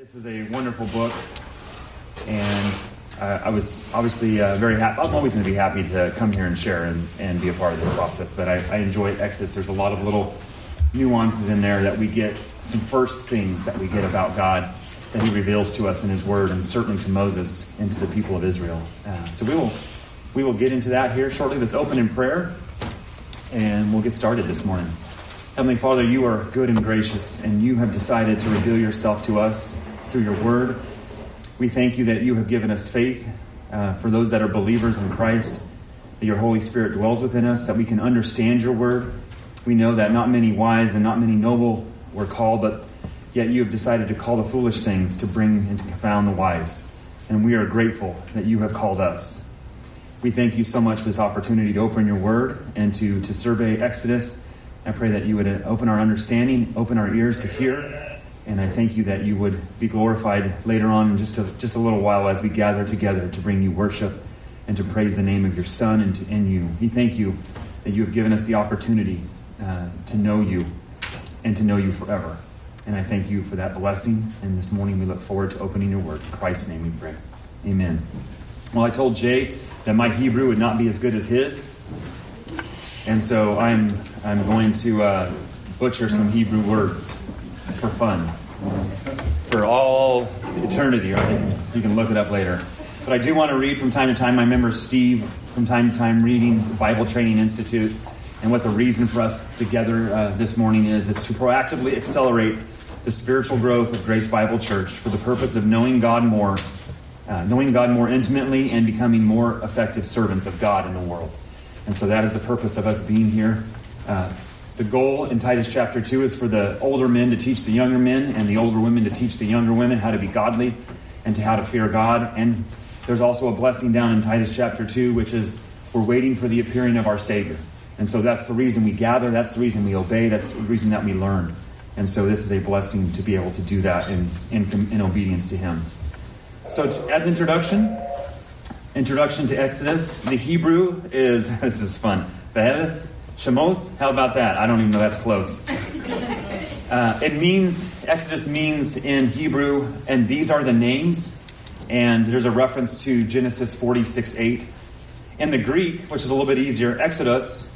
This is a wonderful book, and uh, I was obviously uh, very happy. I'm always going to be happy to come here and share and, and be a part of this process, but I, I enjoy Exodus. There's a lot of little nuances in there that we get, some first things that we get about God that He reveals to us in His Word, and certainly to Moses and to the people of Israel. Uh, so we will we will get into that here shortly. Let's open in prayer, and we'll get started this morning. Heavenly Father, you are good and gracious, and you have decided to reveal yourself to us through your word. We thank you that you have given us faith uh, for those that are believers in Christ, that your Holy Spirit dwells within us, that we can understand your word. We know that not many wise and not many noble were called, but yet you have decided to call the foolish things to bring and to confound the wise. And we are grateful that you have called us. We thank you so much for this opportunity to open your word and to, to survey Exodus. I pray that you would open our understanding, open our ears to hear and I thank you that you would be glorified later on in just a, just a little while as we gather together to bring you worship and to praise the name of your Son and, to, you. We thank you that you have given us the opportunity uh, to know you and to know you forever. And I thank you for that blessing. And this morning we look forward to opening your word. In Christ's name we pray. Amen. Well, I told Jay that my Hebrew would not be as good as his. And so I'm, I'm going to uh, butcher some Hebrew words for fun for all eternity, right? You can look it up later. But I do want to read from time to time. I remember Steve from time to time reading the Bible Training Institute and what the reason for us together uh, this morning is. It's to proactively accelerate the spiritual growth of Grace Bible Church for the purpose of knowing God more, uh, knowing God more intimately, and becoming more effective servants of God in the world. And so that is the purpose of us being here. Uh, the goal in Titus chapter 2 is for the older men to teach the younger men, and the older women to teach the younger women how to be godly and to how to fear God. And there's also a blessing down in Titus chapter 2, which is we're waiting for the appearing of our Savior. And so that's the reason we gather, that's the reason we obey, that's the reason that we learn. And so this is a blessing to be able to do that in, in, in obedience to Him. So, as introduction, introduction to Exodus, the Hebrew is this is fun. Shemoth, how about that? I don't even know that's close. Uh, it means, Exodus means in Hebrew, and these are the names. And there's a reference to Genesis 46 8. In the Greek, which is a little bit easier, Exodus,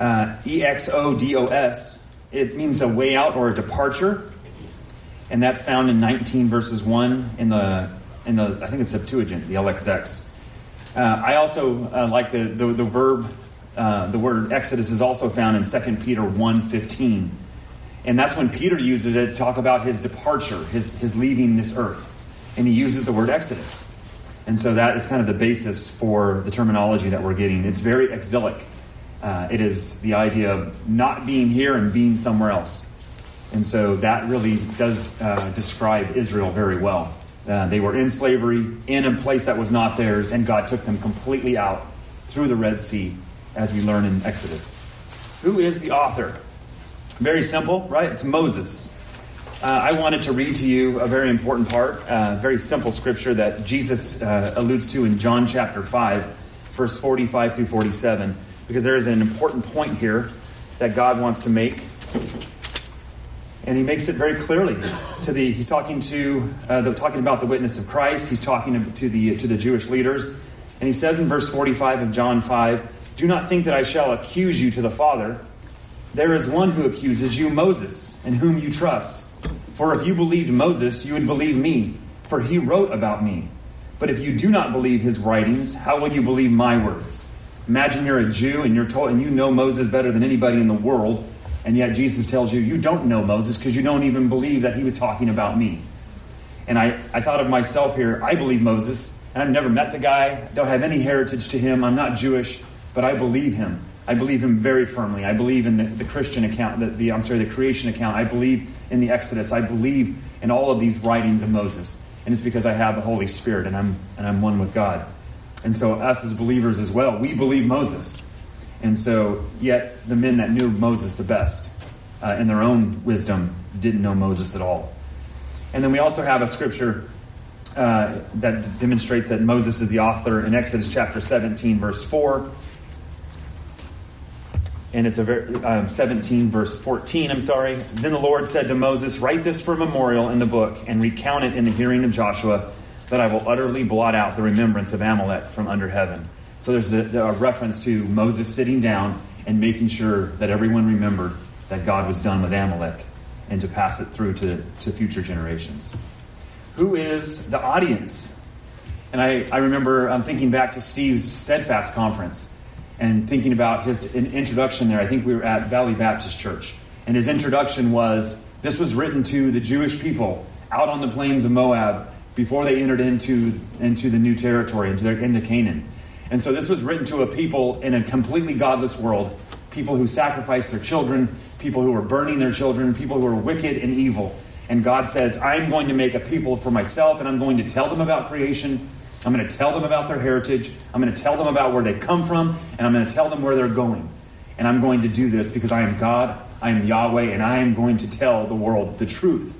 uh, E X O D O S, it means a way out or a departure. And that's found in 19 verses 1 in the, in the I think it's Septuagint, the LXX. Uh, I also uh, like the, the, the verb uh, the word Exodus is also found in 2 Peter 1.15. And that's when Peter uses it to talk about his departure, his, his leaving this earth. And he uses the word Exodus. And so that is kind of the basis for the terminology that we're getting. It's very exilic. Uh, it is the idea of not being here and being somewhere else. And so that really does uh, describe Israel very well. Uh, they were in slavery, in a place that was not theirs, and God took them completely out through the Red Sea as we learn in Exodus. Who is the author? Very simple, right? It's Moses. Uh, I wanted to read to you a very important part, uh, very simple scripture that Jesus uh, alludes to in John chapter 5, verse 45 through 47, because there is an important point here that God wants to make. And he makes it very clearly to the. He's talking to uh, the, talking about the witness of Christ. He's talking to the to the Jewish leaders, and he says in verse forty five of John five, do not think that I shall accuse you to the Father. There is one who accuses you, Moses, in whom you trust. For if you believed Moses, you would believe me, for he wrote about me. But if you do not believe his writings, how will you believe my words? Imagine you're a Jew and you're told and you know Moses better than anybody in the world, and yet Jesus tells you you don't know Moses because you don't even believe that he was talking about me. And I, I thought of myself here, I believe Moses, and I've never met the guy, don't have any heritage to him, I'm not Jewish, but I believe him. I believe him very firmly. I believe in the, the Christian account, the, the, I'm sorry, the creation account. I believe in the Exodus. I believe in all of these writings of Moses. And it's because I have the Holy Spirit and I'm, and I'm one with God. And so, us as believers as well, we believe Moses. And so, yet the men that knew Moses the best uh, in their own wisdom didn't know Moses at all. And then we also have a scripture uh, that demonstrates that Moses is the author in Exodus chapter 17, verse 4. And it's a um, 17 verse 14 i'm sorry. Then the lord said to moses write this for a memorial in the book and recount it in the hearing of joshua that i will utterly blot out the remembrance of amalek from under heaven. So there's a, a reference to moses sitting down and making sure that everyone remembered that god was done with amalek and to pass it through to, to future generations. Who is the audience? And I, I remember I'm thinking back to Steve's Steadfast conference and thinking about his introduction there. I think we were at Valley Baptist Church. And his introduction was this was written to the Jewish people out on the plains of Moab before they entered into, into the new territory, into, their, into Canaan. And so this was written to a people in a completely godless world, people who sacrificed their children, people who were burning their children, people who were wicked and evil. And God says, I'm going to make a people for myself, and I'm going to tell them about creation. I'm going to tell them about their heritage. I'm going to tell them about where they come from, and I'm going to tell them where they're going. And I'm going to do this because I am God, I am Yahweh, and I am going to tell the world the truth.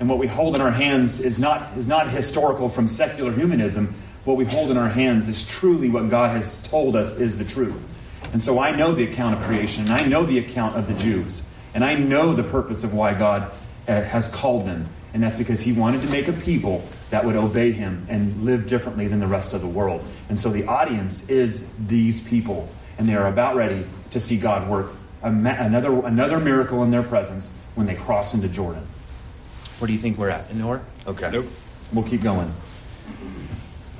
And what we hold in our hands is not, is not historical from secular humanism. What we hold in our hands is truly what God has told us is the truth. And so I know the account of creation, and I know the account of the Jews, and I know the purpose of why God uh, has called them. And that's because He wanted to make a people that would obey him and live differently than the rest of the world. And so the audience is these people, and they are about ready to see God work another, another miracle in their presence when they cross into Jordan. Where do you think we're at? In order? Okay. Nope. We'll keep going.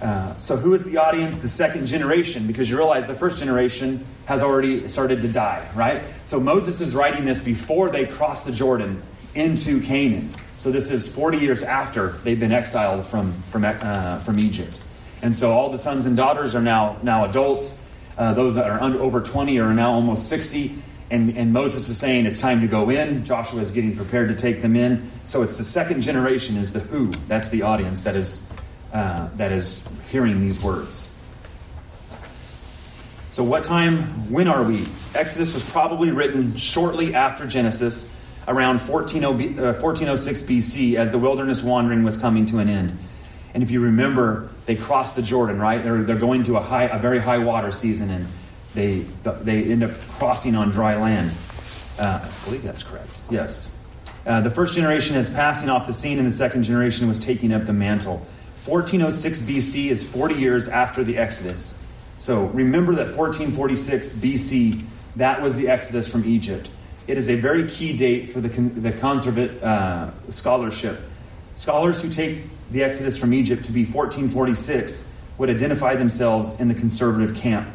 Uh, so, who is the audience? The second generation, because you realize the first generation has already started to die, right? So, Moses is writing this before they cross the Jordan into Canaan. So this is 40 years after they've been exiled from, from, uh, from Egypt. And so all the sons and daughters are now, now adults. Uh, those that are under, over 20 are now almost 60. And, and Moses is saying it's time to go in. Joshua is getting prepared to take them in. So it's the second generation is the who. That's the audience that is, uh, that is hearing these words. So what time, when are we? Exodus was probably written shortly after Genesis around 1406 uh, BC as the wilderness wandering was coming to an end. And if you remember, they crossed the Jordan, right? They're, they're going to a, high, a very high water season, and they, they end up crossing on dry land. Uh, I believe that's correct. Yes. Uh, the first generation is passing off the scene, and the second generation was taking up the mantle. 1406 BC is 40 years after the Exodus. So remember that 1446 BC, that was the Exodus from Egypt. It is a very key date for the, the conservative uh, scholarship. Scholars who take the Exodus from Egypt to be 1446 would identify themselves in the conservative camp.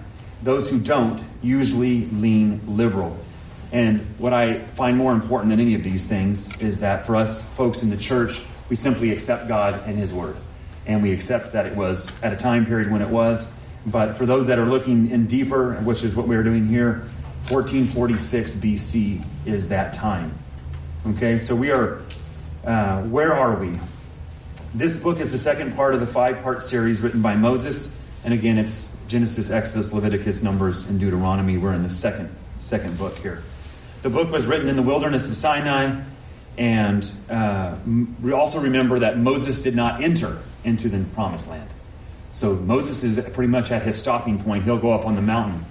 Those who don't usually lean liberal. And what I find more important than any of these things is that for us folks in the church, we simply accept God and His Word. And we accept that it was at a time period when it was. But for those that are looking in deeper, which is what we're doing here, 1446 BC is that time. Okay, so we are, uh, where are we? This book is the second part of the five part series written by Moses. And again, it's Genesis, Exodus, Leviticus, Numbers, and Deuteronomy. We're in the second, second book here. The book was written in the wilderness of Sinai. And uh, we also remember that Moses did not enter into the promised land. So Moses is pretty much at his stopping point. He'll go up on the mountain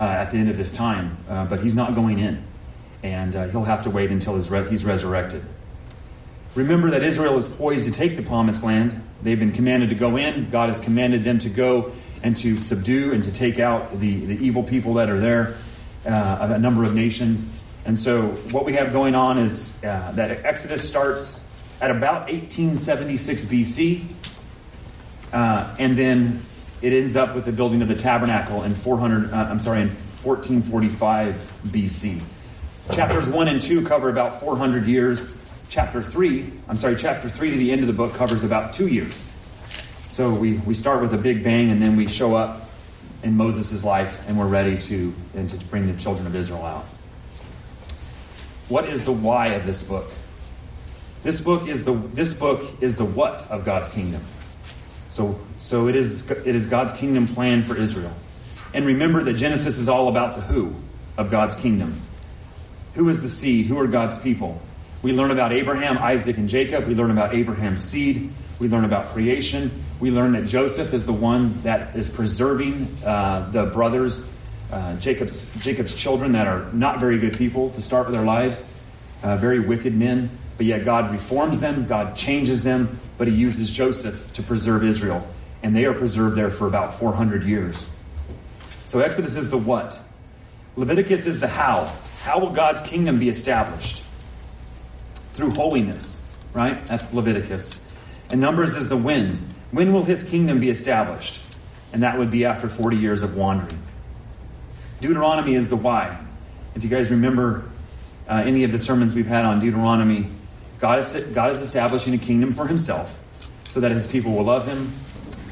uh, at the end of this time, uh, but he's not going in. And uh, he'll have to wait until re- he's resurrected. Remember that Israel is poised to take the promised land. They've been commanded to go in. God has commanded them to go and to subdue and to take out the, the evil people that are there, uh, a number of nations. And so, what we have going on is uh, that Exodus starts at about 1876 BC. Uh, and then it ends up with the building of the tabernacle in 400. Uh, I'm sorry, in 1445 BC. Chapters one and two cover about 400 years. Chapter three, I'm sorry, chapter three to the end of the book covers about two years. So we, we start with a big bang and then we show up in Moses' life and we're ready to, and to bring the children of Israel out. What is the why of this book? This book is the this book is the what of God's kingdom. So, so it, is, it is God's kingdom plan for Israel. And remember that Genesis is all about the who of God's kingdom. Who is the seed? Who are God's people? We learn about Abraham, Isaac, and Jacob. We learn about Abraham's seed. We learn about creation. We learn that Joseph is the one that is preserving uh, the brothers uh, Jacob's, Jacob's children that are not very good people to start with their lives, uh, very wicked men, but yet God reforms them, God changes them, but he uses Joseph to preserve Israel. And they are preserved there for about 400 years. So Exodus is the what. Leviticus is the how. How will God's kingdom be established? Through holiness, right? That's Leviticus. And Numbers is the when. When will his kingdom be established? And that would be after 40 years of wandering. Deuteronomy is the why. If you guys remember uh, any of the sermons we've had on Deuteronomy, God is, God is establishing a kingdom for himself so that his people will love him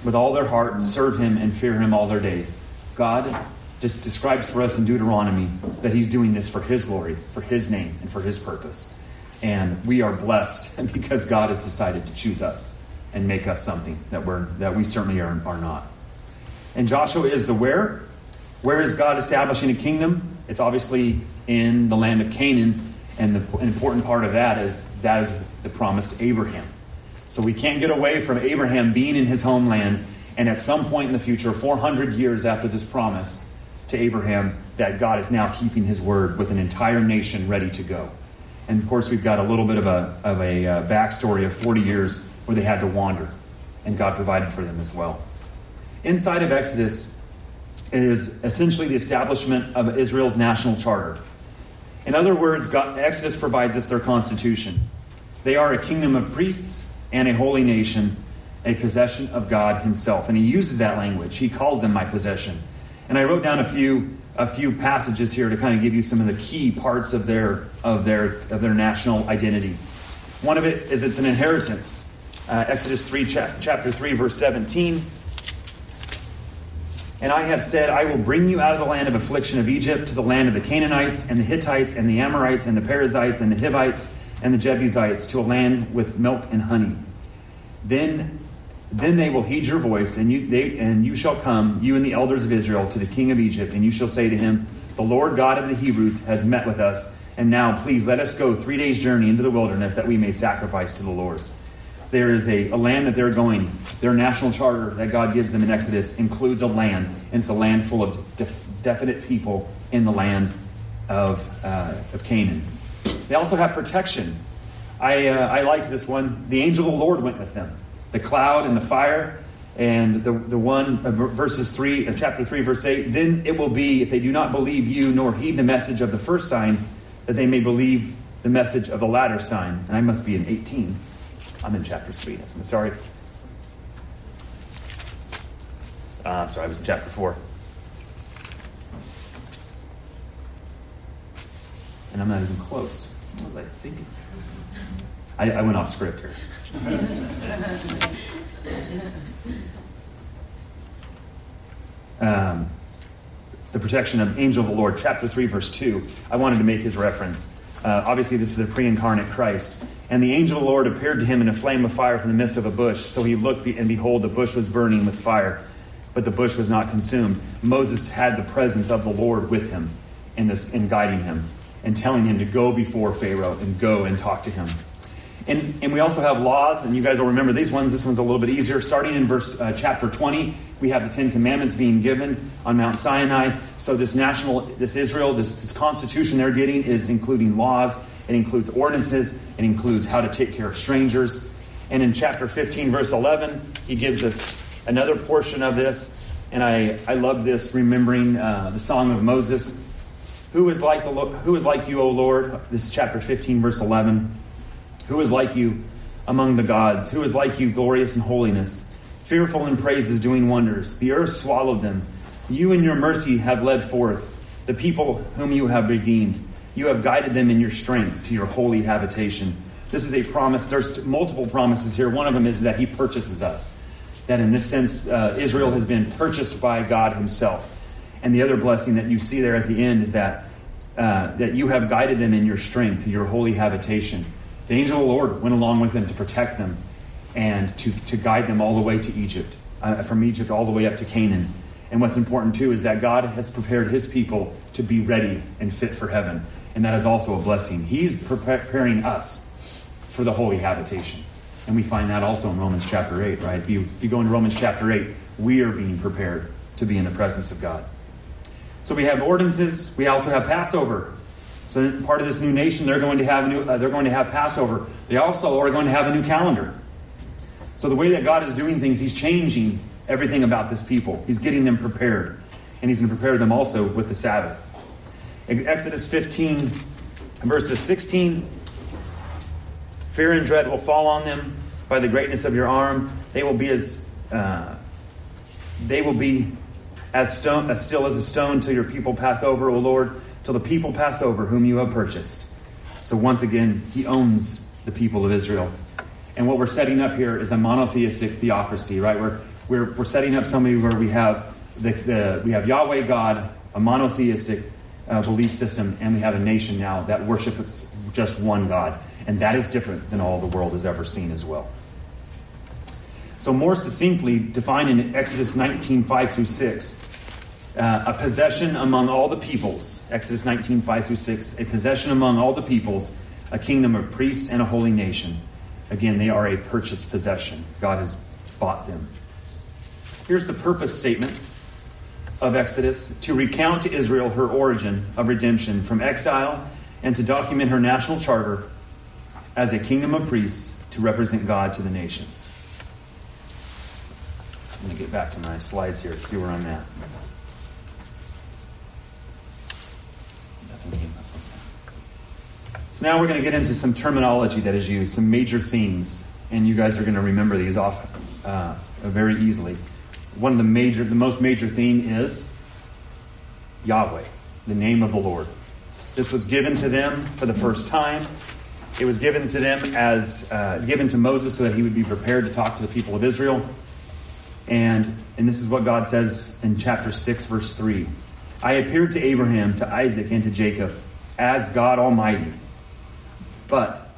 with all their heart, serve him, and fear him all their days. God just describes for us in Deuteronomy that he's doing this for his glory, for his name, and for his purpose. And we are blessed because God has decided to choose us and make us something that, we're, that we certainly are, are not. And Joshua is the where. Where is God establishing a kingdom? It's obviously in the land of Canaan, and the important part of that is that is the promise to Abraham. So we can't get away from Abraham being in his homeland, and at some point in the future, 400 years after this promise to Abraham, that God is now keeping his word with an entire nation ready to go. And of course, we've got a little bit of a, of a uh, backstory of 40 years where they had to wander, and God provided for them as well. Inside of Exodus, is essentially the establishment of Israel's national charter. In other words, God, Exodus provides us their constitution. They are a kingdom of priests and a holy nation, a possession of God Himself. And He uses that language. He calls them my possession. And I wrote down a few a few passages here to kind of give you some of the key parts of their of their of their national identity. One of it is it's an inheritance. Uh, Exodus three chapter three verse seventeen. And I have said, I will bring you out of the land of affliction of Egypt to the land of the Canaanites and the Hittites and the Amorites and the Perizzites and the Hivites and the Jebusites to a land with milk and honey. Then, then they will heed your voice, and you, they, and you shall come, you and the elders of Israel, to the king of Egypt, and you shall say to him, The Lord God of the Hebrews has met with us, and now please let us go three days' journey into the wilderness that we may sacrifice to the Lord there is a, a, land that they're going. Their national charter that God gives them in Exodus includes a land, and it's a land full of def, definite people in the land of, uh, of Canaan. They also have protection. I, uh, I liked this one. The angel of the Lord went with them. The cloud and the fire, and the, the one, uh, verses 3, uh, chapter 3, verse 8. Then it will be, if they do not believe you nor heed the message of the first sign, that they may believe the message of the latter sign. And I must be in 18. I'm in chapter 3. That's, I'm sorry. Uh, sorry, I was in chapter 4. And I'm not even close. What was I thinking? I, I went off script here. um, the protection of angel of the Lord, chapter 3, verse 2. I wanted to make his reference. Uh, obviously, this is the pre incarnate Christ. And the angel of the Lord appeared to him in a flame of fire from the midst of a bush. So he looked, and behold, the bush was burning with fire, but the bush was not consumed. Moses had the presence of the Lord with him in, this, in guiding him and telling him to go before Pharaoh and go and talk to him. And, and we also have laws, and you guys will remember these ones. This one's a little bit easier. Starting in verse uh, chapter 20, we have the Ten Commandments being given on Mount Sinai. So this national, this Israel, this, this constitution they're getting is including laws. It includes ordinances. It includes how to take care of strangers. And in chapter 15, verse 11, he gives us another portion of this. And I, I love this, remembering uh, the Song of Moses. Who is like the who is like you, O Lord? This is chapter 15, verse 11. Who is like you among the gods? Who is like you, glorious in holiness, fearful in praises, doing wonders? The earth swallowed them. You in your mercy have led forth the people whom you have redeemed. You have guided them in your strength to your holy habitation. This is a promise. There's multiple promises here. One of them is that he purchases us. That in this sense, uh, Israel has been purchased by God himself. And the other blessing that you see there at the end is that, uh, that you have guided them in your strength to your holy habitation. The angel of the Lord went along with them to protect them and to, to guide them all the way to Egypt, uh, from Egypt all the way up to Canaan. And what's important too is that God has prepared his people to be ready and fit for heaven. And that is also a blessing. He's preparing us for the holy habitation. And we find that also in Romans chapter 8, right? If you, if you go into Romans chapter 8, we are being prepared to be in the presence of God. So we have ordinances. We also have Passover. So part of this new nation, they're going to have new, uh, they're going to have Passover. They also are going to have a new calendar. So the way that God is doing things, He's changing everything about this people. He's getting them prepared, and He's going to prepare them also with the Sabbath. Exodus 15, verses 16. Fear and dread will fall on them by the greatness of your arm. They will be as uh, they will be as stone as still as a stone till your people pass over, O Lord till the people pass over whom you have purchased. So once again, he owns the people of Israel. And what we're setting up here is a monotheistic theocracy, right? We're, we're, we're setting up somebody where we have, the, the we have Yahweh God, a monotheistic uh, belief system, and we have a nation now that worships just one God. And that is different than all the world has ever seen as well. So, more succinctly, defined in Exodus 19 5 through 6, uh, a possession among all the peoples. Exodus 19, 5 through 6. A possession among all the peoples, a kingdom of priests and a holy nation. Again, they are a purchased possession. God has bought them. Here's the purpose statement of Exodus to recount to Israel her origin of redemption from exile and to document her national charter as a kingdom of priests to represent God to the nations. Let me get back to my slides here to see where I'm at. So now we're going to get into some terminology that is used, some major themes, and you guys are going to remember these off uh, very easily. One of the major, the most major theme is Yahweh, the name of the Lord. This was given to them for the first time. It was given to them as uh, given to Moses so that he would be prepared to talk to the people of Israel. And and this is what God says in chapter six, verse three. I appeared to Abraham, to Isaac, and to Jacob as God Almighty but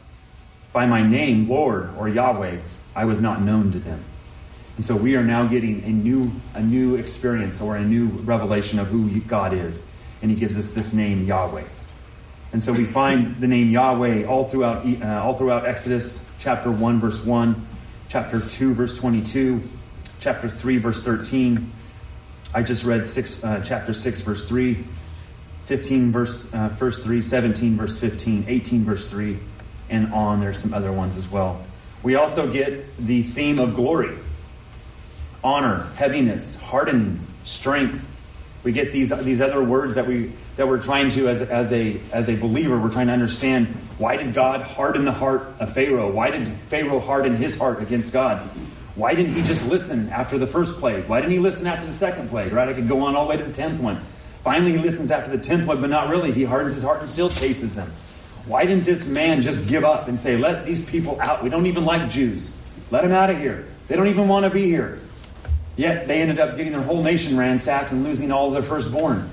by my name, Lord or Yahweh, I was not known to them. And so we are now getting a new, a new experience or a new revelation of who God is. And he gives us this name, Yahweh. And so we find the name Yahweh all throughout, uh, all throughout Exodus chapter 1, verse 1, chapter 2, verse 22, chapter 3, verse 13. I just read six, uh, chapter 6, verse 3. 15 verse, uh, verse 3, 17 verse 15, 18 verse 3, and on. There's some other ones as well. We also get the theme of glory honor, heaviness, hardening, strength. We get these, these other words that, we, that we're trying to, as, as, a, as a believer, we're trying to understand why did God harden the heart of Pharaoh? Why did Pharaoh harden his heart against God? Why didn't he just listen after the first plague? Why didn't he listen after the second plague? Right? I could go on all the way to the tenth one. Finally, he listens after the tenth one, but not really. He hardens his heart and still chases them. Why didn't this man just give up and say, Let these people out? We don't even like Jews. Let them out of here. They don't even want to be here. Yet they ended up getting their whole nation ransacked and losing all of their firstborn.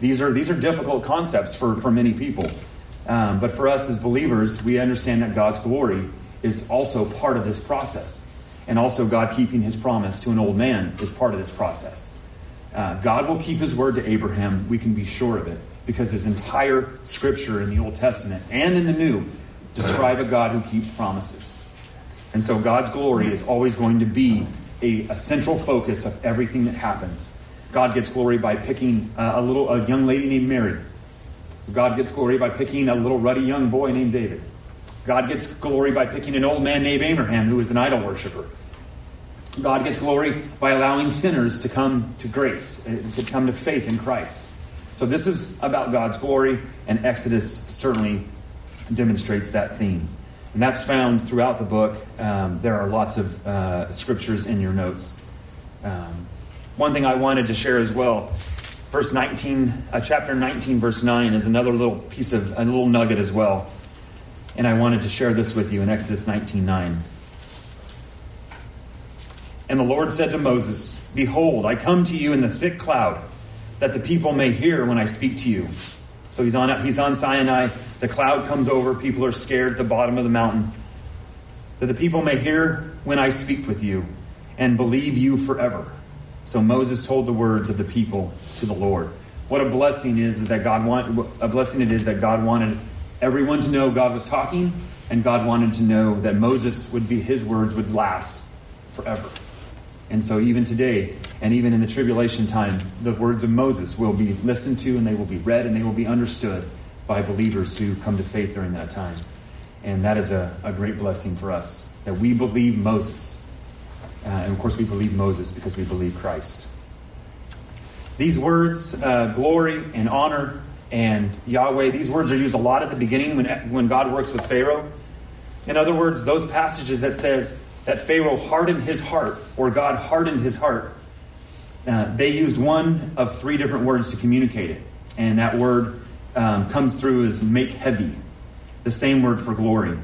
These are, these are difficult concepts for, for many people. Um, but for us as believers, we understand that God's glory is also part of this process. And also, God keeping his promise to an old man is part of this process. Uh, God will keep his word to Abraham. We can be sure of it because his entire scripture in the Old Testament and in the New describe a God who keeps promises. And so God's glory is always going to be a, a central focus of everything that happens. God gets glory by picking uh, a little a young lady named Mary. God gets glory by picking a little ruddy young boy named David. God gets glory by picking an old man named Abraham who is an idol worshiper. God gets glory by allowing sinners to come to grace, uh, to come to faith in Christ. So this is about God's glory, and Exodus certainly demonstrates that theme. And that's found throughout the book. Um, there are lots of uh, scriptures in your notes. Um, one thing I wanted to share as well, verse 19, uh, chapter 19, verse 9, is another little piece of a little nugget as well. And I wanted to share this with you in Exodus 19 9. And the Lord said to Moses, Behold, I come to you in the thick cloud, that the people may hear when I speak to you. So he's on, he's on Sinai. The cloud comes over. People are scared at the bottom of the mountain. That the people may hear when I speak with you and believe you forever. So Moses told the words of the people to the Lord. What a blessing is, is that God want, a blessing it is that God wanted everyone to know God was talking, and God wanted to know that Moses would be his words would last forever. And so, even today, and even in the tribulation time, the words of Moses will be listened to and they will be read and they will be understood by believers who come to faith during that time. And that is a, a great blessing for us that we believe Moses. Uh, and of course, we believe Moses because we believe Christ. These words, uh, glory and honor and Yahweh, these words are used a lot at the beginning when, when God works with Pharaoh. In other words, those passages that says that Pharaoh hardened his heart or God hardened his heart, uh, they used one of three different words to communicate it. And that word um, comes through as make heavy, the same word for glory,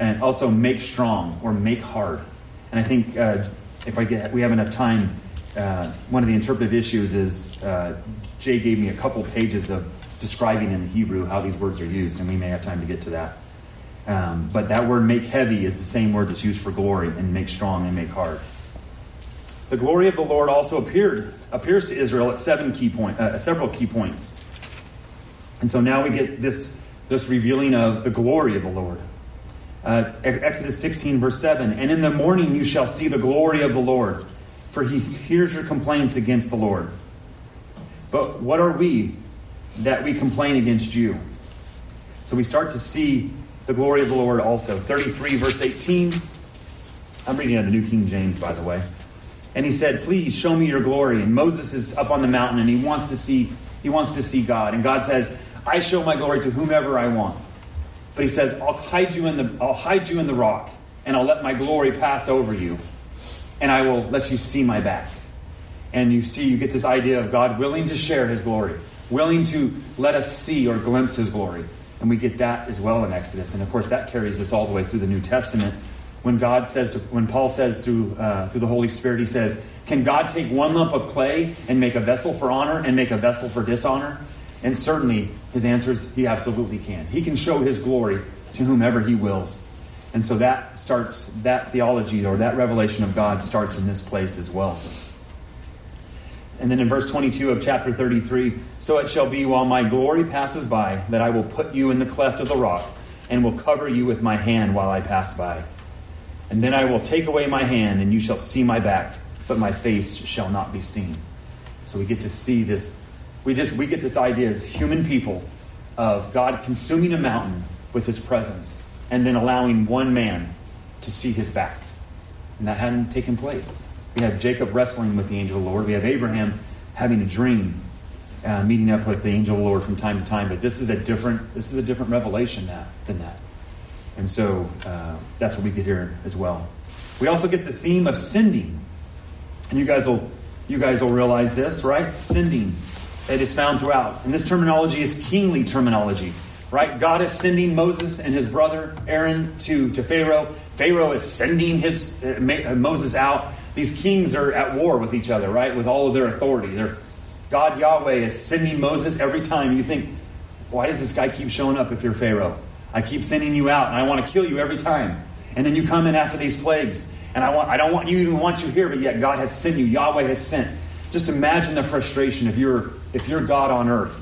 and also make strong or make hard. And I think uh, if I get, we have enough time, uh, one of the interpretive issues is uh, Jay gave me a couple pages of describing in the Hebrew how these words are used, and we may have time to get to that. Um, but that word make heavy is the same word that's used for glory and make strong and make hard. The glory of the Lord also appeared appears to Israel at seven key point, uh, several key points. And so now we get this, this revealing of the glory of the Lord. Uh, Exodus 16, verse 7 And in the morning you shall see the glory of the Lord, for he hears your complaints against the Lord. But what are we that we complain against you? So we start to see the glory of the Lord also. 33, verse 18. I'm reading out the New King James, by the way. And he said, Please show me your glory. And Moses is up on the mountain and he wants to see, he wants to see God. And God says, I show my glory to whomever I want. But he says, I'll hide you in the I'll hide you in the rock, and I'll let my glory pass over you, and I will let you see my back. And you see, you get this idea of God willing to share his glory, willing to let us see or glimpse his glory. And we get that as well in Exodus. And of course, that carries us all the way through the New Testament. When God says, to, when Paul says through, uh, through the Holy Spirit, he says, Can God take one lump of clay and make a vessel for honor and make a vessel for dishonor? And certainly, his answer is he absolutely can. He can show his glory to whomever he wills. And so that starts, that theology or that revelation of God starts in this place as well. And then in verse 22 of chapter 33, so it shall be while my glory passes by that I will put you in the cleft of the rock and will cover you with my hand while I pass by. And then I will take away my hand and you shall see my back, but my face shall not be seen. So we get to see this we just we get this idea as human people of God consuming a mountain with his presence and then allowing one man to see his back. And that hadn't taken place. We have Jacob wrestling with the angel of the Lord. We have Abraham having a dream, uh, meeting up with the angel of the Lord from time to time. But this is a different this is a different revelation than that. And so uh, that's what we get here as well. We also get the theme of sending. And you guys will you guys will realize this, right? Sending. It is found throughout. And this terminology is kingly terminology, right? God is sending Moses and his brother Aaron to, to Pharaoh. Pharaoh is sending his uh, uh, Moses out. These kings are at war with each other, right? With all of their authority. They're, God Yahweh is sending Moses every time. You think, why does this guy keep showing up if you're Pharaoh? I keep sending you out and I want to kill you every time. And then you come in after these plagues. And I want I don't want you even want you here, but yet God has sent you. Yahweh has sent. Just imagine the frustration if you're if you're God on earth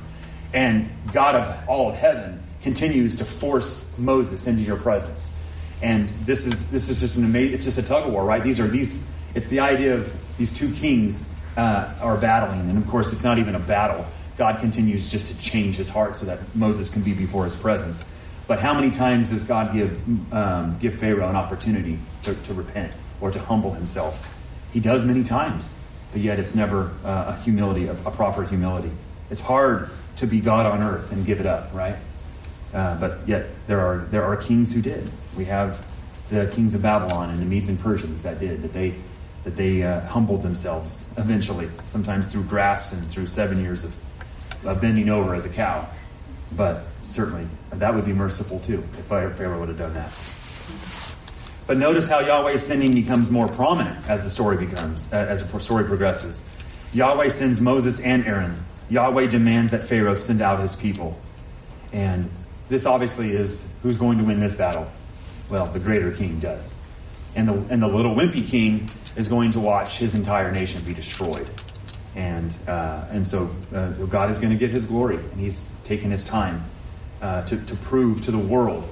and God of all of heaven continues to force Moses into your presence. And this is this is just an amazing it's just a tug of war, right? These are these it's the idea of these two kings uh, are battling, and of course it's not even a battle. God continues just to change his heart so that Moses can be before his presence. But how many times does God give um, give Pharaoh an opportunity to, to repent or to humble himself? He does many times but yet it's never uh, a humility, a, a, proper humility. It's hard to be God on earth and give it up, right? Uh, but yet there are there are kings who did. We have the kings of Babylon and the Medes and Persians that did that they that they uh, humbled themselves eventually, sometimes through grass and through seven years of bending over as a cow. But certainly that would be merciful too if Pharaoh would have done that. But notice how Yahweh's sending becomes more prominent as the story becomes, uh, as the story progresses. Yahweh sends Moses and Aaron. Yahweh demands that Pharaoh send out his people. And this obviously is who's going to win this battle? Well, the greater king does. And the, and the little wimpy king is going to watch his entire nation be destroyed. And, uh, and so, uh, so, God is going to get his glory, and he's taken his time uh, to, to prove to the world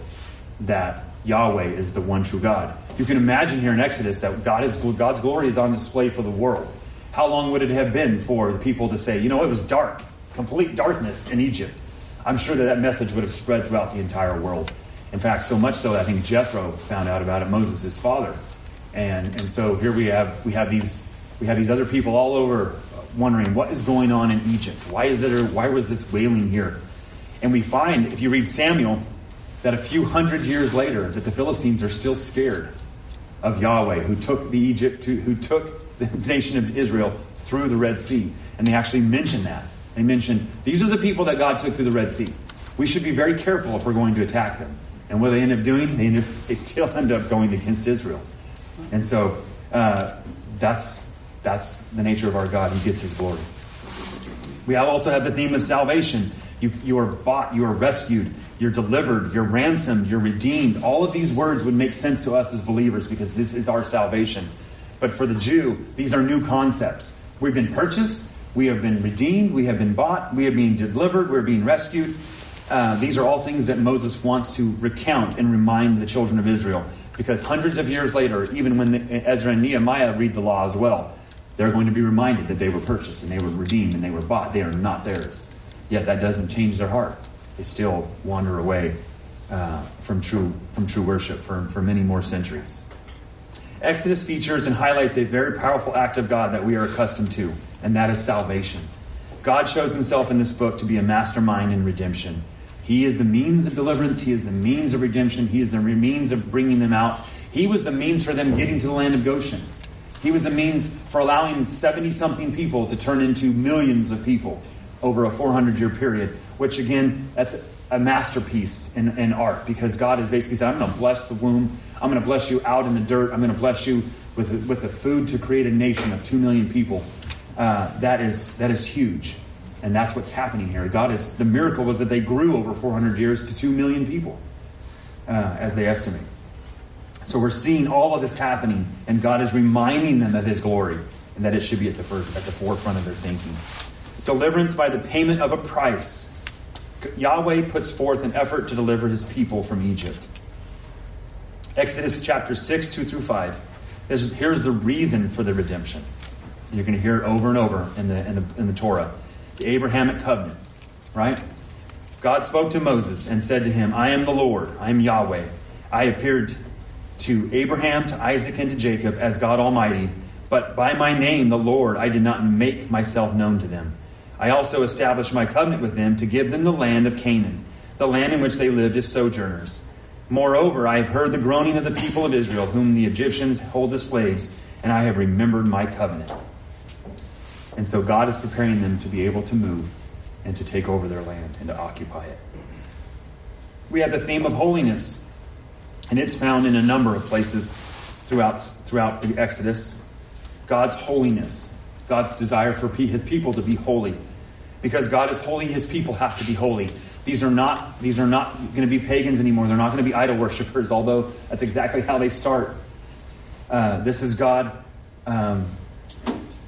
that Yahweh is the one true God. You can imagine here in Exodus that God is, God's glory is on display for the world. How long would it have been for the people to say, you know, it was dark, complete darkness in Egypt? I'm sure that that message would have spread throughout the entire world. In fact, so much so that I think Jethro found out about it, Moses' father. And, and so here we have, we, have these, we have these other people all over uh, wondering what is going on in Egypt? Why, is there, why was this wailing here? And we find, if you read Samuel, that a few hundred years later, that the Philistines are still scared of Yahweh, who took the Egypt, who took the nation of Israel through the Red Sea. And they actually mention that. They mention these are the people that God took through the Red Sea. We should be very careful if we're going to attack them. And what they end up doing, they, up, they still end up going against Israel. And so uh, that's that's the nature of our God. He gets his glory. We also have the theme of salvation. You, you are bought, you are rescued, you're delivered, you're ransomed, you're redeemed. All of these words would make sense to us as believers because this is our salvation. But for the Jew, these are new concepts. We've been purchased, we have been redeemed, we have been bought, we are being delivered, we're being rescued. Uh, these are all things that Moses wants to recount and remind the children of Israel. Because hundreds of years later, even when the, Ezra and Nehemiah read the law as well, they're going to be reminded that they were purchased and they were redeemed and they were bought. They are not theirs. Yet that doesn't change their heart. They still wander away uh, from true from true worship for, for many more centuries. Exodus features and highlights a very powerful act of God that we are accustomed to, and that is salvation. God shows himself in this book to be a mastermind in redemption. He is the means of deliverance, He is the means of redemption, He is the means of bringing them out. He was the means for them getting to the land of Goshen. He was the means for allowing 70 something people to turn into millions of people over a 400 year period, which again, that's a masterpiece in, in art because God has basically said, I'm going to bless the womb. I'm going to bless you out in the dirt. I'm going to bless you with, with the food to create a nation of 2 million people. Uh, that, is, that is huge. And that's what's happening here. God is, the miracle was that they grew over 400 years to 2 million people, uh, as they estimate. So we're seeing all of this happening, and God is reminding them of His glory, and that it should be at the, at the forefront of their thinking. Deliverance by the payment of a price. Yahweh puts forth an effort to deliver His people from Egypt. Exodus chapter 6, 2 through 5. here's the reason for the redemption. You're going to hear it over and over in the, in the, in the Torah. The Abrahamic covenant, right? God spoke to Moses and said to him, I am the Lord, I am Yahweh. I appeared to Abraham, to Isaac, and to Jacob as God Almighty, but by my name, the Lord, I did not make myself known to them. I also established my covenant with them to give them the land of Canaan, the land in which they lived as sojourners. Moreover, I have heard the groaning of the people of Israel, whom the Egyptians hold as slaves, and I have remembered my covenant. And so God is preparing them to be able to move and to take over their land and to occupy it. We have the theme of holiness. And it's found in a number of places throughout, throughout the Exodus. God's holiness, God's desire for his people to be holy. Because God is holy, his people have to be holy. These are not, these are not going to be pagans anymore. They're not going to be idol worshippers, although that's exactly how they start. Uh, this is God um,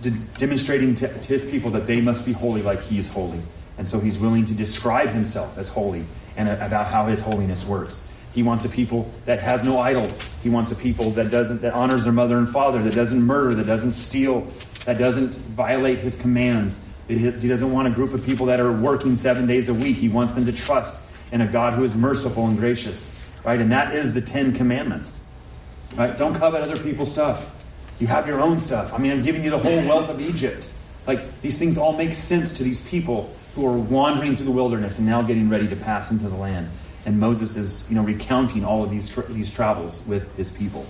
de- demonstrating to, to his people that they must be holy like he is holy. And so he's willing to describe himself as holy and about how his holiness works. He wants a people that has no idols. He wants a people that doesn't that honors their mother and father, that doesn't murder, that doesn't steal, that doesn't violate his commands. He doesn't want a group of people that are working seven days a week. He wants them to trust in a God who is merciful and gracious. Right? And that is the Ten Commandments. Right? Don't covet other people's stuff. You have your own stuff. I mean, I'm giving you the whole wealth of Egypt. Like these things all make sense to these people who are wandering through the wilderness and now getting ready to pass into the land and Moses is, you know, recounting all of these these travels with his people.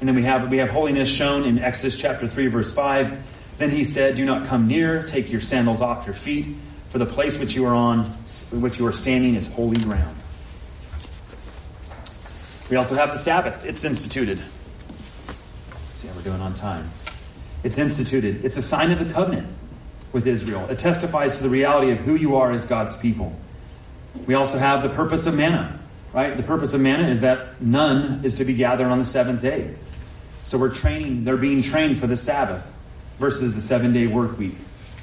And then we have we have holiness shown in Exodus chapter 3 verse 5. Then he said, "Do not come near, take your sandals off your feet, for the place which you are on, which you are standing is holy ground." We also have the Sabbath. It's instituted. Let's see how we're doing on time. It's instituted. It's a sign of the covenant with Israel. It testifies to the reality of who you are as God's people. We also have the purpose of manna, right? The purpose of manna is that none is to be gathered on the seventh day. So we're training, they're being trained for the Sabbath versus the seven day work week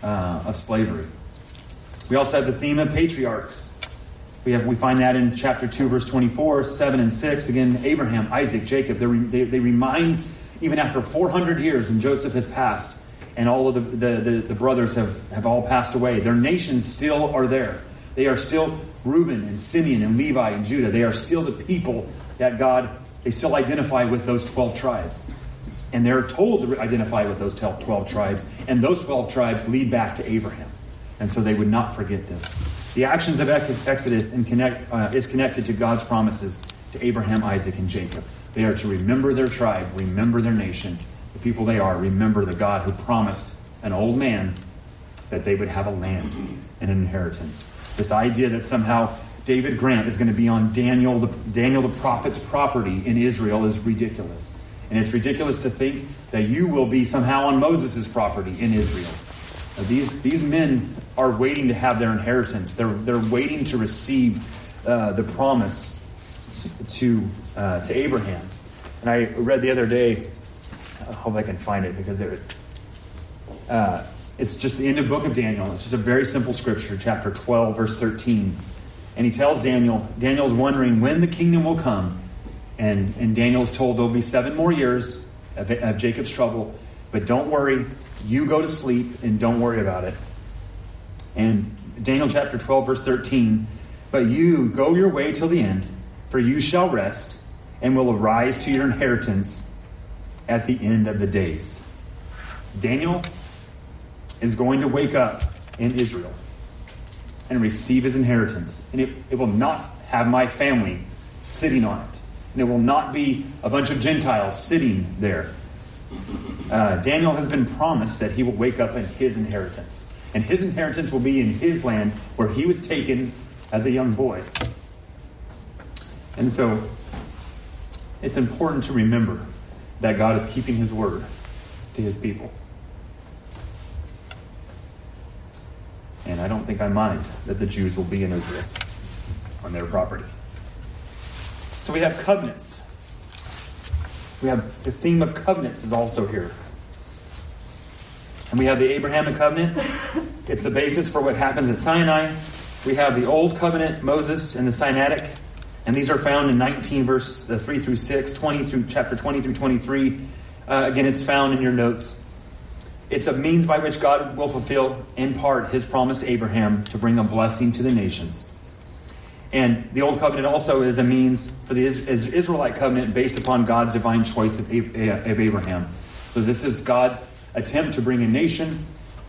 uh, of slavery. We also have the theme of patriarchs. We, have, we find that in chapter 2, verse 24, 7 and 6. Again, Abraham, Isaac, Jacob, they, they remind, even after 400 years and Joseph has passed, and all of the, the, the, the, brothers have, have all passed away, their nations still are there. They are still Reuben and Simeon and Levi and Judah. They are still the people that God, they still identify with those 12 tribes. And they're told to identify with those 12 tribes. And those 12 tribes lead back to Abraham. And so they would not forget this. The actions of Exodus connect, uh, is connected to God's promises to Abraham, Isaac, and Jacob. They are to remember their tribe, remember their nation, the people they are, remember the God who promised an old man that they would have a land and an inheritance. This idea that somehow David Grant is going to be on Daniel the, Daniel the prophet's property in Israel is ridiculous. And it's ridiculous to think that you will be somehow on Moses' property in Israel. These, these men are waiting to have their inheritance. They're, they're waiting to receive uh, the promise to, uh, to Abraham. And I read the other day, I hope I can find it because it, uh, it's just the end of book of Daniel. It's just a very simple scripture, chapter 12, verse 13. And he tells Daniel, Daniel's wondering when the kingdom will come. And, and Daniel's told there'll be seven more years of, of Jacob's trouble, but don't worry. You go to sleep and don't worry about it. And Daniel chapter 12, verse 13 But you go your way till the end, for you shall rest and will arise to your inheritance at the end of the days. Daniel is going to wake up in Israel and receive his inheritance. And it, it will not have my family sitting on it. And it will not be a bunch of Gentiles sitting there. Uh, Daniel has been promised that he will wake up in his inheritance. And his inheritance will be in his land where he was taken as a young boy. And so it's important to remember that God is keeping his word to his people. And I don't think I mind that the Jews will be in Israel on their property. So we have covenants. We have the theme of covenants is also here. And we have the Abrahamic covenant. It's the basis for what happens at Sinai. We have the Old Covenant, Moses, and the Sinaitic. And these are found in 19 verse uh, 3 through 6, 20 through chapter 20 through 23. Uh, again, it's found in your notes. It's a means by which God will fulfill, in part, his promise to Abraham to bring a blessing to the nations. And the Old Covenant also is a means for the Israelite covenant based upon God's divine choice of Abraham. So this is God's attempt to bring a nation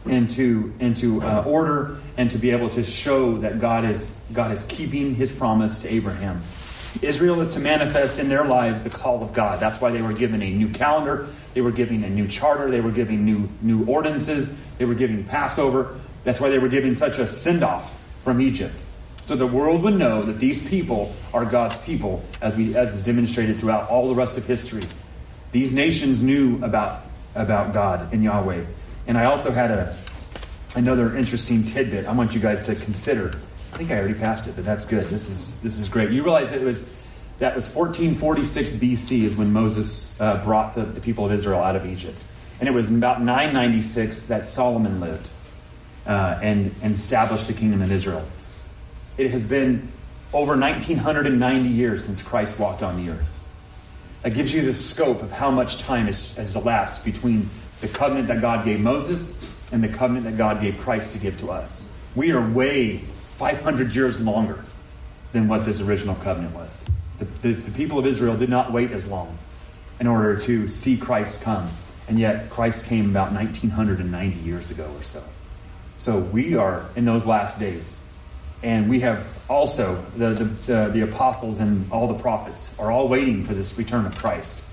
into into uh, order and to be able to show that God is God is keeping His promise to Abraham. Israel is to manifest in their lives the call of God. That's why they were given a new calendar. They were given a new charter. They were giving new new ordinances. They were giving Passover. That's why they were giving such a send off from Egypt. So the world would know that these people are God's people, as, we, as is demonstrated throughout all the rest of history. These nations knew about, about God and Yahweh. And I also had a, another interesting tidbit I want you guys to consider. I think I already passed it, but that's good. This is, this is great. You realize it was, that was 1446 BC is when Moses uh, brought the, the people of Israel out of Egypt. And it was in about 996 that Solomon lived uh, and, and established the kingdom in Israel. It has been over 1990 years since Christ walked on the earth. That gives you the scope of how much time has, has elapsed between the covenant that God gave Moses and the covenant that God gave Christ to give to us. We are way 500 years longer than what this original covenant was. The, the, the, people of Israel did not wait as long in order to see Christ come. And yet, Christ came about 1990 years ago or so. So we are in those last days. And we have also the, the, the, the, apostles and all the prophets are all waiting for this return of Christ.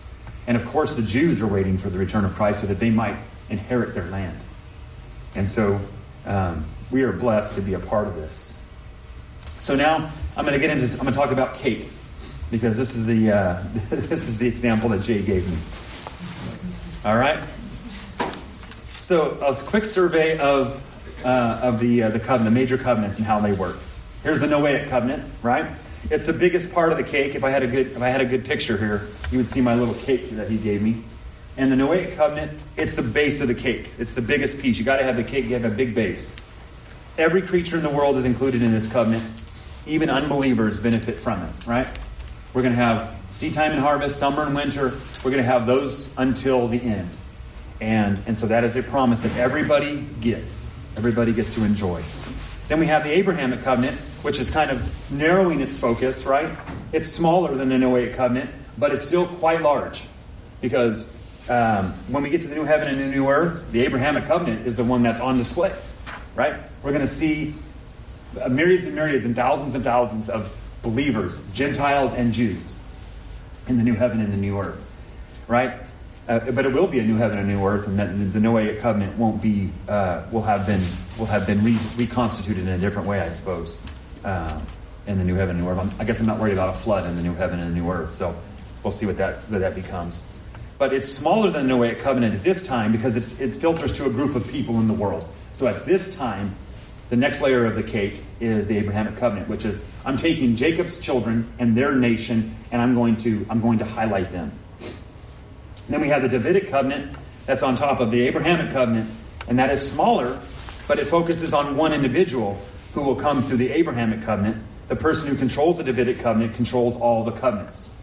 And of course, the Jews are waiting for the return of Christ so that they might inherit their land. And so um, we are blessed to be a part of this. So now I'm going to get into this. I'm going to talk about cake because this is the uh, this is the example that Jay gave me. All right. So a quick survey of uh, of the uh, the covenant, the major covenants, and how they work. Here's the Noahic covenant, right? It's the biggest part of the cake. If I had a good if I had a good picture here, you would see my little cake that he gave me. And the Noahic covenant, it's the base of the cake. It's the biggest piece. You got to have the cake. You have a big base. Every creature in the world is included in this covenant. even unbelievers benefit from it, right? We're going to have seed time and harvest, summer and winter. We're going to have those until the end. And, and so that is a promise that everybody gets. Everybody gets to enjoy. Then we have the Abrahamic covenant, which is kind of narrowing its focus, right? It's smaller than the Noahic covenant, but it's still quite large. Because um, when we get to the new heaven and the new earth, the Abrahamic covenant is the one that's on display, right? We're going to see myriads and myriads and thousands and thousands of believers, Gentiles and Jews, in the new heaven and the new earth, right? Uh, but it will be a new heaven and a new earth, and that the Noahic covenant won't be uh, will have been will have been re- reconstituted in a different way, I suppose, uh, in the new heaven and new earth. I'm, i guess I'm not worried about a flood in the new heaven and the new earth, so we'll see what that what that becomes. But it's smaller than the Noahic covenant at this time because it, it filters to a group of people in the world. So at this time, the next layer of the cake is the Abrahamic covenant, which is I'm taking Jacob's children and their nation, and I'm going to I'm going to highlight them. then we have the Davidic covenant that's on top of the Abrahamic covenant, and that is smaller, but it focuses on one individual who will come through the Abrahamic covenant. The person who controls the Davidic covenant controls all the covenants.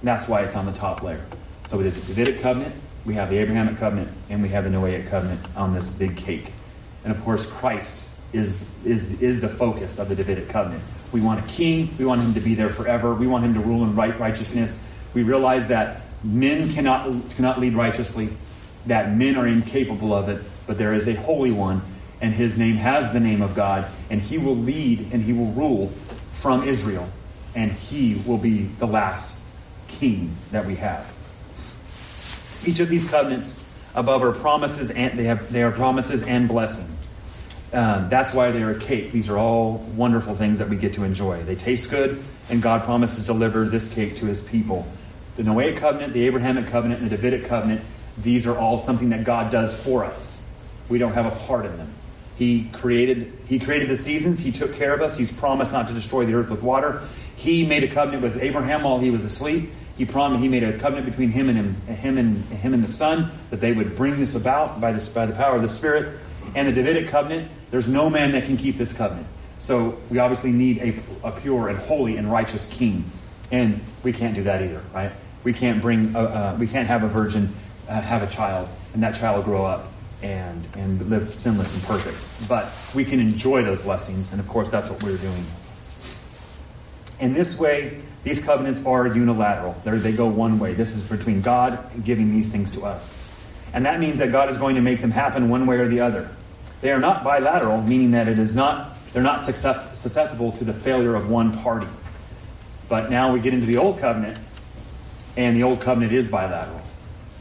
And that's why it's on the top layer. So we have the Davidic covenant, we have the Abrahamic covenant, and we have the Noahic covenant on this big cake. And of course, Christ is, is, is the focus of the Davidic covenant. We want a king. We want him to be there forever. We want him to rule in right righteousness. We realize that men cannot, cannot lead righteously, that men are incapable of it, but there is a holy one, and his name has the name of God, and he will lead and he will rule from Israel, and he will be the last king that we have. Each of these covenants above are promises and they have they are promises and blessing. Um, that's why they are a cake. These are all wonderful things that we get to enjoy. They taste good, and God promises to deliver this cake to his people. The Noahic covenant, the Abrahamic covenant, and the Davidic covenant, these are all something that God does for us. We don't have a part in them. He created, he created the seasons. He took care of us. He's promised not to destroy the earth with water. He made a covenant with Abraham while he was asleep. He promised he made a covenant between him and him, him and him and the Son that they would bring this about by, by the power of the Spirit. And the Davidic covenant, there's no man that can keep this covenant. So we obviously need a, a pure and holy and righteous king. And we can't do that either, right? We can't bring, a, uh, we can't have a virgin uh, have a child and that child grow up and, and live sinless and perfect. But we can enjoy those blessings, and of course, that's what we're doing. In this way, these covenants are unilateral. They're, they go one way. This is between God giving these things to us. And that means that God is going to make them happen one way or the other. They are not bilateral, meaning that it is not they're not susceptible to the failure of one party. But now we get into the old covenant, and the old covenant is bilateral.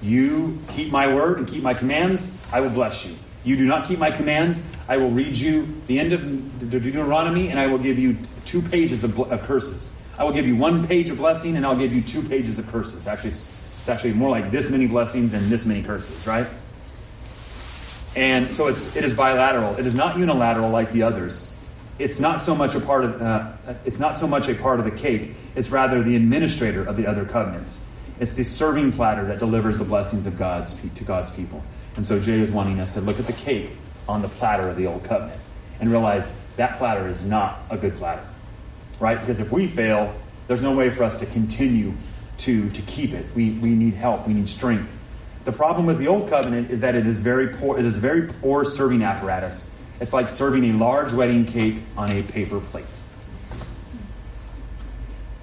You keep my word and keep my commands, I will bless you. You do not keep my commands, I will read you the end of Deuteronomy, and I will give you two pages of, of curses. I will give you one page of blessing, and I'll give you two pages of curses. Actually, it's, it's actually more like this many blessings and this many curses, right? And so it's, it is bilateral. It is not unilateral like the others. It's not so much a part of uh, it's not so much a part of the cake. It's rather the administrator of the other covenants. It's the serving platter that delivers the blessings of God's to God's people. And so Jay is wanting us to look at the cake on the platter of the old covenant and realize that platter is not a good platter, right? Because if we fail, there's no way for us to continue to to keep it. We we need help. We need strength. The problem with the old covenant is that it is very poor. It is very poor serving apparatus. It's like serving a large wedding cake on a paper plate.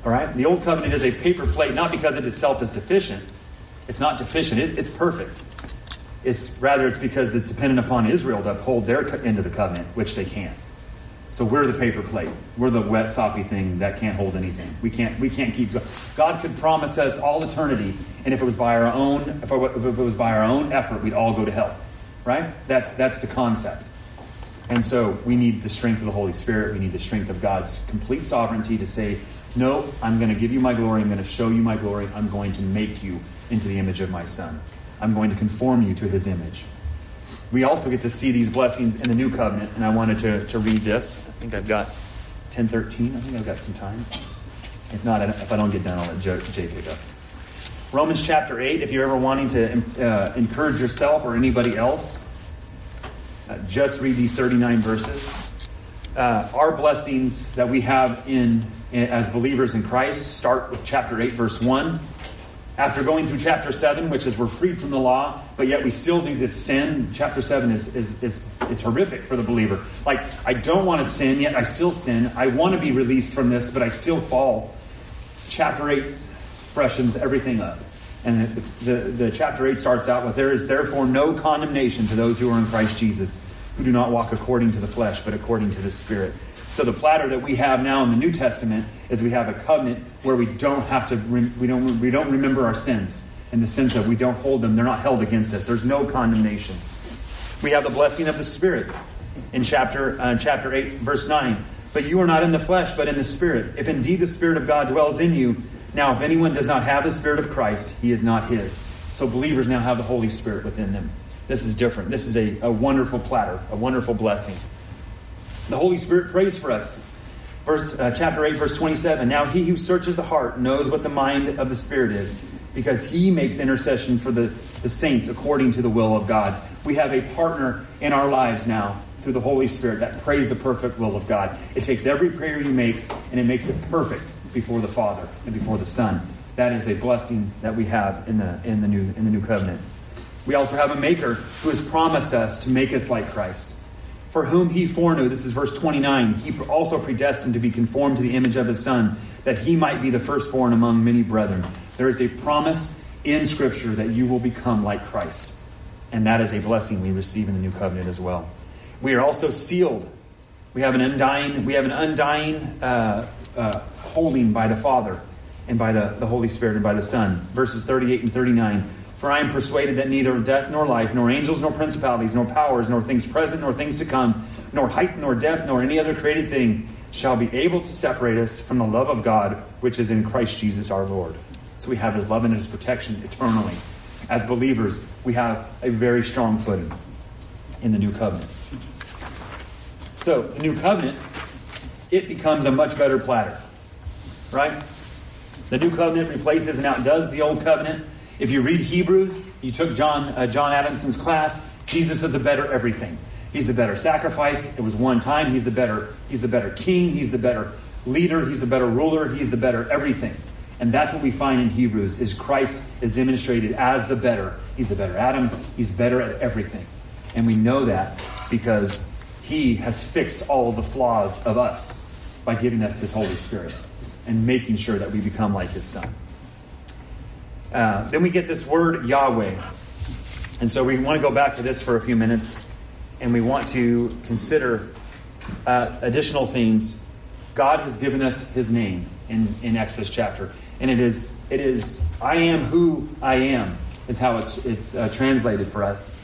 All right? The old covenant is a paper plate not because it itself is deficient. It's not deficient. It, it's perfect. It's rather it's because it's dependent upon Israel to uphold their end of the covenant, which they can't. So we're the paper plate. We're the wet, soppy thing that can't hold anything. We can't. We can't keep. God could promise us all eternity, and if it was by our own, if it was by our own effort, we'd all go to hell. Right? That's that's the concept. And so we need the strength of the Holy Spirit. We need the strength of God's complete sovereignty to say, "No, I'm going to give you my glory. I'm going to show you my glory. I'm going to make you into the image of my Son. I'm going to conform you to His image." we also get to see these blessings in the new covenant. And I wanted to, to read this. I think I've got 1013. I think I've got some time. If not, if I don't get done, I'll let Jay pick up. Romans chapter 8, if you're ever wanting to uh, encourage yourself or anybody else, uh, just read these 39 verses. uh, our blessings that we have in, in as believers in Christ start with chapter 8, verse 1. After going through chapter 7, which is we're freed from the law, but yet we still do this sin, chapter 7 is, is, is, is horrific for the believer. Like, I don't want to sin, yet I still sin. I want to be released from this, but I still fall. Chapter 8 freshens everything up. And the, the, the, chapter 8 starts out with There is therefore no condemnation to those who are in Christ Jesus, who do not walk according to the flesh, but according to the Spirit. So the platter that we have now in the New Testament is we have a covenant where we don't have to we don't we don't remember our sins in the sense that we don't hold them; they're not held against us. There's no condemnation. We have the blessing of the Spirit in chapter uh, chapter eight, verse nine. But you are not in the flesh, but in the Spirit. If indeed the Spirit of God dwells in you, now if anyone does not have the Spirit of Christ, he is not his. So believers now have the Holy Spirit within them. This is different. This is a, a wonderful platter, a wonderful blessing. The Holy Spirit prays for us. Verse, uh, chapter 8, verse 27. Now he who searches the heart knows what the mind of the Spirit is, because he makes intercession for the, the saints according to the will of God. We have a partner in our lives now through the Holy Spirit that prays the perfect will of God. It takes every prayer he makes and it makes it perfect before the Father and before the Son. That is a blessing that we have in the, in the, new, in the new covenant. We also have a maker who has promised us to make us like Christ. For whom he foreknew, this is verse 29, he also predestined to be conformed to the image of his Son, that he might be the firstborn among many brethren. There is a promise in Scripture that you will become like Christ. And that is a blessing we receive in the new covenant as well. We are also sealed. We have an undying, we have an undying uh, uh, holding by the Father and by the, the Holy Spirit and by the Son. Verses 38 and 39. For I am persuaded that neither death nor life, nor angels nor principalities, nor powers, nor things present nor things to come, nor height nor depth, nor any other created thing shall be able to separate us from the love of God which is in Christ Jesus our Lord. So we have his love and his protection eternally. As believers, we have a very strong footing in the new covenant. So, the new covenant, it becomes a much better platter. Right? The new covenant replaces and outdoes the old covenant. If you read Hebrews, you took John uh, John Adamson's class. Jesus is the better everything. He's the better sacrifice. It was one time. He's the better. He's the better king. He's the better leader. He's the better ruler. He's the better everything. And that's what we find in Hebrews: is Christ is demonstrated as the better. He's the better Adam. He's better at everything, and we know that because He has fixed all the flaws of us by giving us His Holy Spirit and making sure that we become like His Son. Uh, then we get this word Yahweh. And so we want to go back to this for a few minutes and we want to consider uh, additional themes. God has given us his name in, in Exodus chapter. And it is, it is, I am who I am, is how it's, it's uh, translated for us.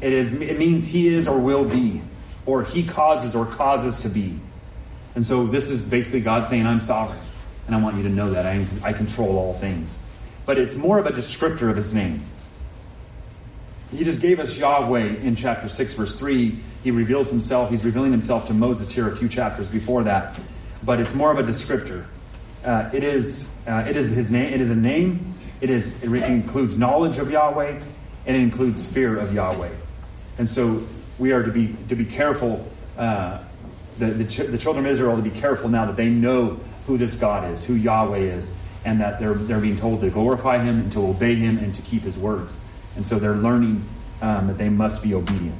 It, is, it means he is or will be, or he causes or causes to be. And so this is basically God saying, I'm sovereign. And I want you to know that. I, I control all things but it's more of a descriptor of his name. He just gave us Yahweh in chapter 6, verse 3. He reveals himself. He's revealing himself to Moses here a few chapters before that. But it's more of a descriptor. Uh, it is uh, it is his name. It is a name. It is it includes knowledge of Yahweh, and it includes fear of Yahweh. And so we are to be to be careful. Uh, the, the, ch- the children of Israel to be careful now that they know who this God is, who Yahweh is, and that they're, they're being told to glorify him and to obey him and to keep his words. And so they're learning um, that they must be obedient.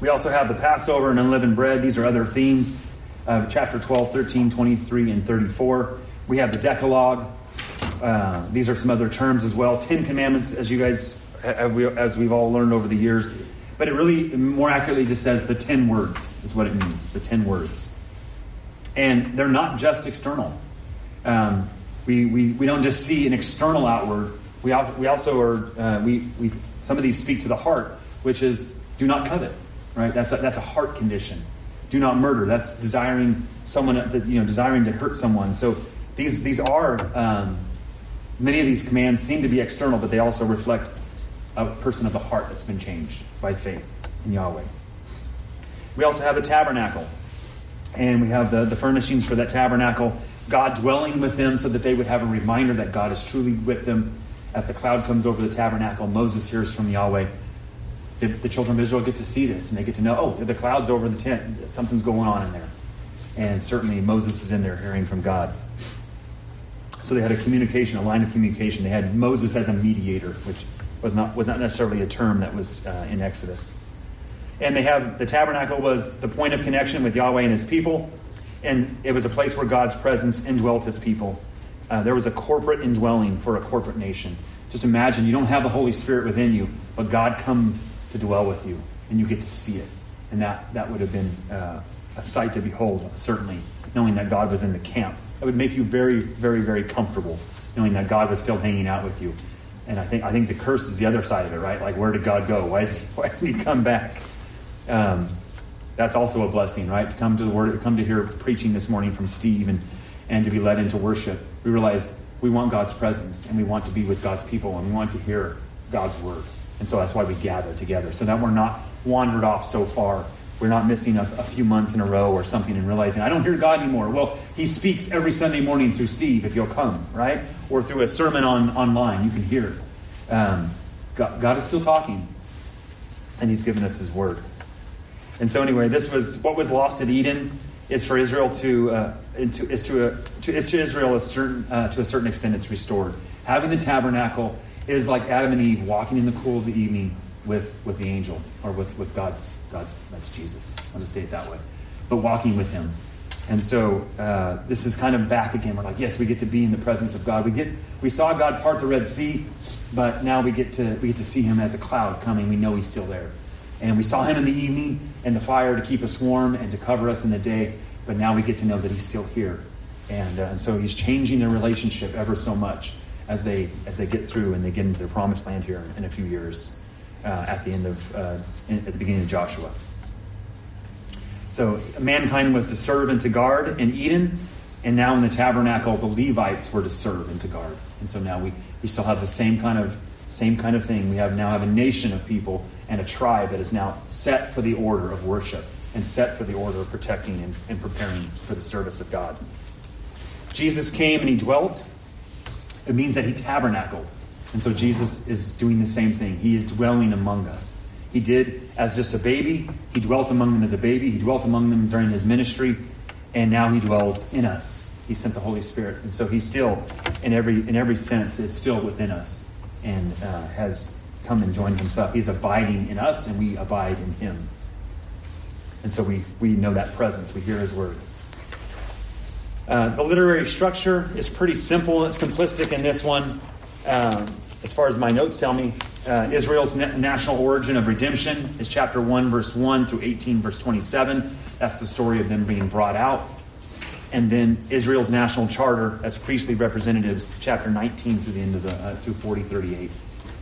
We also have the Passover and unleavened bread. These are other themes of chapter 12, 13, 23, and 34. We have the Decalogue. Uh, these are some other terms as well. Ten Commandments, as you guys, as we've all learned over the years. But it really, more accurately, just says the ten words is what it means. The ten words. And they're not just external. Um, we, we, we don't just see an external outward. We, we also are, uh, we, we, some of these speak to the heart, which is do not covet, right? That's a, that's a heart condition. Do not murder. That's desiring someone, you know, desiring to hurt someone. So these, these are, um, many of these commands seem to be external, but they also reflect a person of the heart that's been changed by faith in Yahweh. We also have the tabernacle, and we have the, the furnishings for that tabernacle. God dwelling with them so that they would have a reminder that God is truly with them. As the cloud comes over the tabernacle, Moses hears from Yahweh. the, the children of Israel get to see this and they get to know, oh, the cloud's over the tent. Something's going on in there. And certainly Moses is in there hearing from God. So they had a communication, a line of communication. They had Moses as a mediator, which was not, was not necessarily a term that was uh, in Exodus. And they have the tabernacle was the point of connection with Yahweh and his people. And it was a place where God's presence indwelt his people. Uh, there was a corporate indwelling for a corporate nation. Just imagine you don't have the Holy Spirit within you, but God comes to dwell with you, and you get to see it. And that, that would have been uh, a sight to behold, certainly, knowing that God was in the camp. It would make you very, very, very comfortable, knowing that God was still hanging out with you. And I think, I think the curse is the other side of it, right? Like, where did God go? Why, is he, why doesn't he come back? Um, that's also a blessing, right? To come to the Word, to come to hear preaching this morning from Steve and, and to be led into worship. We realize we want God's presence and we want to be with God's people and we want to hear God's Word. And so that's why we gather together, so that we're not wandered off so far. We're not missing a, a, few months in a row or something and realizing, I don't hear God anymore. Well, He speaks every Sunday morning through Steve if you'll come, right? Or through a sermon on online. You can hear. Um, God, God is still talking, and He's given us His Word. And so, anyway, this was what was lost at Eden is for Israel to, uh, to is to, a, to is to Israel a certain uh, to a certain extent it's restored. Having the tabernacle is like Adam and Eve walking in the cool of the evening with, with the angel or with, with God's God's that's Jesus. I'll just say it that way, but walking with Him. And so uh, this is kind of back again. We're like, yes, we get to be in the presence of God. We get we saw God part the Red Sea, but now we get to we get to see Him as a cloud coming. We know He's still there, and we saw Him in the evening and the fire to keep us warm and to cover us in the day. But now we get to know that He's still here, and uh, and so He's changing their relationship ever so much as they as they get through and they get into their promised land here in a few years uh, at the end of uh, in, at the beginning of Joshua. So mankind was to serve and to guard in Eden, and now in the tabernacle, the Levites were to serve and to guard. And so now we, we still have the same kind of same kind of thing. We have now have a nation of people and a tribe that is now set for the order of worship and set for the order of protecting and, and preparing for the service of God. Jesus came and he dwelt it means that he tabernacled. And so Jesus is doing the same thing. He is dwelling among us. He did as just a baby. He dwelt among them as a baby. He dwelt among them during his ministry. And now he dwells in us. He sent the Holy Spirit. And so he still, in every, in every sense, is still within us and uh, has come and join himself. He's abiding in us and we abide in him. And so we, we know that presence. We hear his word. Uh, the literary structure is pretty simple, simplistic in this one. Um, as far as my notes tell me, uh, Israel's na- national origin of redemption is chapter 1, verse 1 through 18, verse 27. That's the story of them being brought out. And then Israel's national charter as priestly representatives, chapter 19 through the end of the, uh, through 40, 38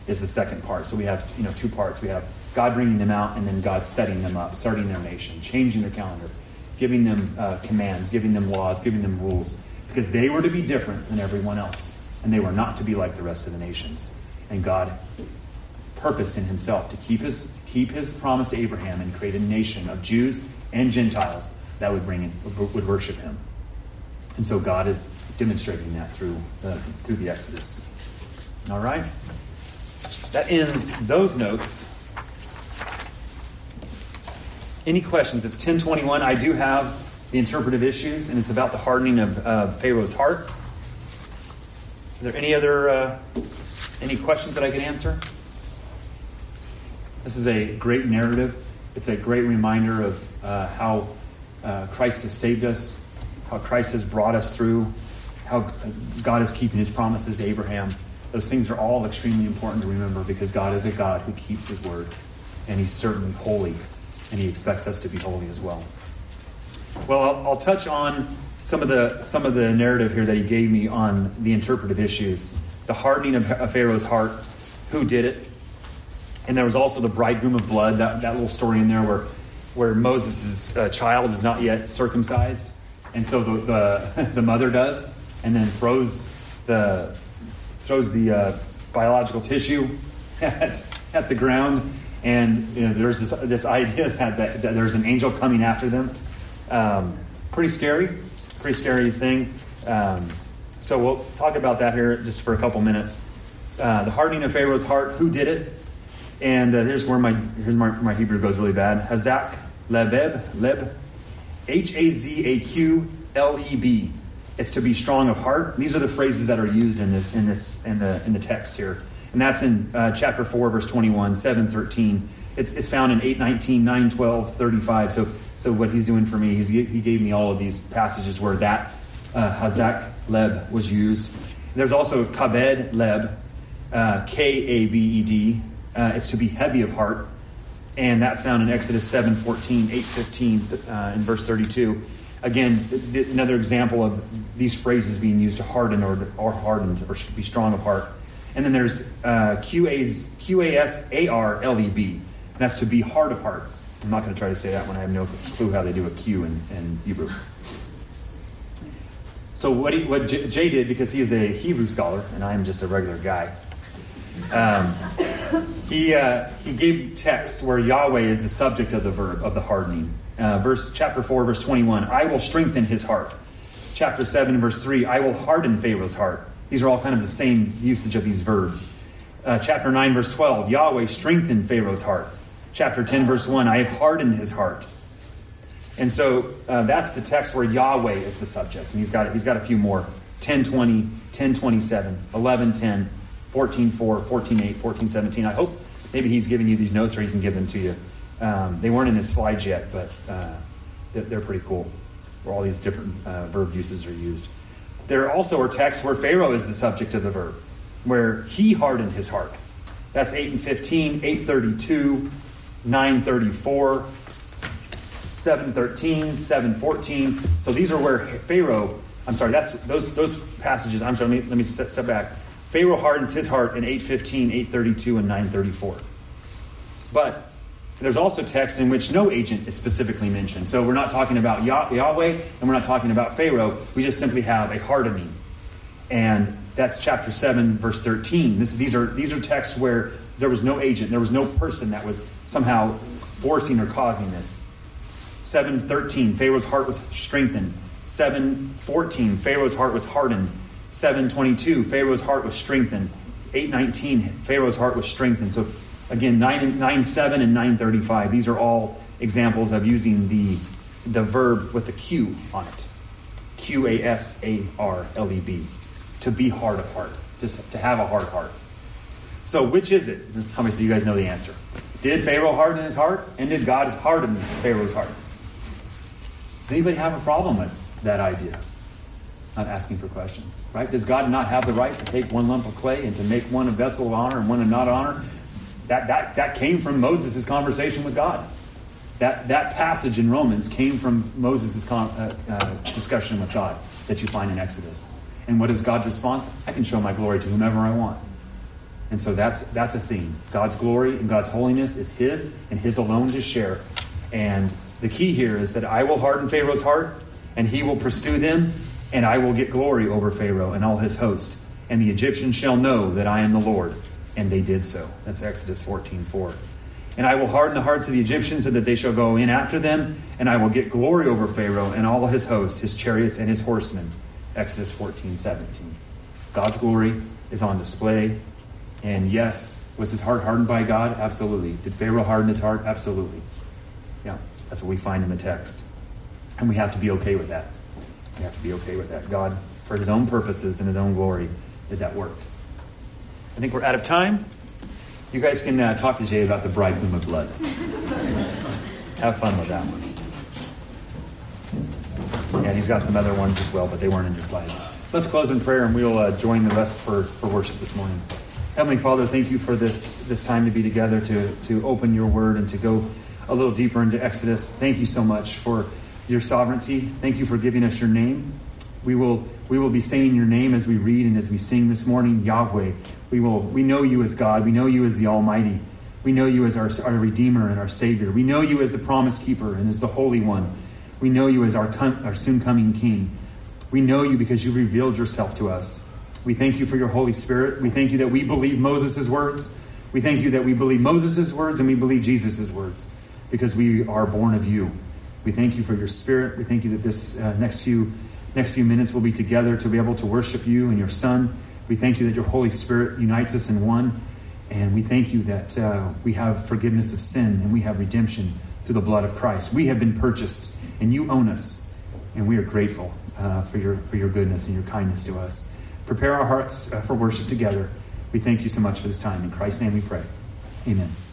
is the second part. So we have, you know, two parts. We have God bringing them out and then God setting them up, starting their nation, changing their calendar giving them uh, commands, giving them laws, giving them rules, because they were to be different than everyone else, and they were not to be like the rest of the nations. And God purposed in Himself to keep His keep His promise to Abraham and create a nation of Jews and Gentiles that would bring in, would worship Him. And so God is demonstrating that through uh, through the Exodus. All right, that ends those notes. Any questions? It's 1021. I do have the interpretive issues, and it's about the hardening of uh, Pharaoh's heart. Are there any other uh, any questions that I can answer? This is a great narrative. It's a great reminder of uh, how uh, Christ has saved us, how Christ has brought us through, how God is keeping His promises to Abraham. Those things are all extremely important to remember because God is a God who keeps His word, and He's certainly holy and he expects us to be holy as well. Well, I'll, I'll, touch on some of the some of the narrative here that he gave me on the interpretive issues, the hardening of, Pharaoh's heart, who did it, and there was also the bridegroom of blood. That, that little story in there where where Moses' uh, child is not yet circumcised, and so the, the, the mother does, and then throws the throws the uh, biological tissue at, at the ground and you know, there's this, this idea that, that, that, there's an angel coming after them. Um, pretty scary, pretty scary thing. Um, so we'll talk about that here just for a couple minutes. Uh, the hardening of Pharaoh's heart, who did it? And uh, here's where my here's my, my Hebrew goes really bad. Hazak lebeb leb, H A Z A Q L E B. It's to be strong of heart. These are the phrases that are used in this in this in the in the text here, and that's in uh, chapter four, verse 21, 7, 13. It's, it's found in 8, 19, 9, 12, 35. So so what he's doing for me, he's, he gave me all of these passages where that uh, Hazak leb was used. There's also kabed leb, uh, K A B E D. Uh, it's to be heavy of heart, and that's found in Exodus 7, 14, 8, 15, uh, in verse 32. Again, th- th- another example of these phrases being used to harden or, or hardened or be strong of heart. And then there's uh, Q-A-S-A-R-L-E-B. That's to be hard of heart. I'm not going to try to say that when I have no clue how they do a Q in, in Hebrew. So what, he, what Jay did, because he is a Hebrew scholar and I am just a regular guy, um, he uh, he gave texts where Yahweh is the subject of the verb of the hardening. Uh, verse chapter four, verse twenty-one: I will strengthen his heart. Chapter seven, verse three: I will harden Pharaoh's heart. These are all kind of the same usage of these verbs. Uh, chapter nine, verse twelve: Yahweh strengthened Pharaoh's heart. Chapter ten, verse one: I have hardened his heart. And so uh, that's the text where Yahweh is the subject. And he's got, he's got a few more 1020, 1027, 1110, 14.4, 14.8, 14.17. I hope maybe he's giving you these notes or he can give them to you. Um, they weren't in his slides yet, but uh, they're, they're, pretty cool, where all these different uh, verb uses are used. There also are texts where Pharaoh is the subject of the verb, where he hardened his heart. That's 8 and 15, 832, 934, 713, 714. So these are where Pharaoh, I'm sorry, that's those those passages. I'm sorry, let me, let me step, step back. Pharaoh hardens his heart in 815, 832, and 934. But there's also text in which no agent is specifically mentioned. So we're not talking about Yahweh and we're not talking about Pharaoh. We just simply have a hardening. And that's chapter 7, verse 13. This, these, are, these are texts where there was no agent, there was no person that was somehow forcing or causing this. 713, Pharaoh's heart was strengthened. 714, Pharaoh's heart was hardened. 722, Pharaoh's heart was strengthened. 819, Pharaoh's heart was strengthened. So again, 9, 9 7 and 935, these are all examples of using the, the verb with the Q on it. Q A S A R L E B. To be hard of heart. Just to have a hard heart. So which is it? How This, obviously you guys know the answer. Did Pharaoh harden his heart? And did God harden Pharaoh's heart? Does anybody have a problem with that idea? Not asking for questions, right? Does God not have the right to take one lump of clay and to make one a vessel of honor and one a not honor? That, that, that came from Moses' conversation with God. That, that passage in Romans came from Moses' con, uh, uh, discussion with God that you find in Exodus. And what is God's response? I can show my glory to whomever I want. And so that's that's a theme. God's glory and God's holiness is His and His alone to share. And the key here is that I will harden Pharaoh's heart, and he will pursue them, and I will get glory over Pharaoh and all his host. And the Egyptians shall know that I am the Lord. And they did so. That's Exodus 14 4. And I will harden the hearts of the Egyptians so that they shall go in after them, and I will get glory over Pharaoh and all his host, his chariots and his horsemen. Exodus 14 17. God's glory is on display. And yes, was his heart hardened by God? Absolutely. Did Pharaoh harden his heart? Absolutely. Yeah. That's what we find in the text. And we have to be okay with that. We have to be okay with that. God, for his own purposes and his own glory, is at work. I think we're out of time. You guys can uh, talk to Jay about the bridegroom of blood. have fun with that one. Yeah, he's got some other ones as well, but they weren't in the slides. Let's close in prayer and we'll uh, join the rest for, for worship this morning. Heavenly Father, thank you for this, this time to be together, to, to open your word and to go a little deeper into Exodus. Thank you so much for your sovereignty. Thank you for giving us your name. We will we will be saying your name as we read and as we sing this morning, Yahweh. We will we know you as God. We know you as the Almighty. We know you as our, our Redeemer and our Savior. We know you as the promise keeper and as the Holy One. We know you as our, our soon coming King. We know you because you revealed yourself to us. We thank you for your Holy Spirit. We thank you that we believe Moses' words. We thank you that we believe Moses' words and we believe Jesus' words because we are born of you. We thank you for your spirit. We thank you that this uh, next few next few minutes we'll be together to be able to worship you and your son. We thank you that your Holy Spirit unites us in one. And we thank you that uh, we have forgiveness of sin and we have redemption through the blood of Christ. We have been purchased, and you own us, and we are grateful uh, for your for your goodness and your kindness to us. Prepare our hearts uh, for worship together. We thank you so much for this time. In Christ's name we pray. Amen.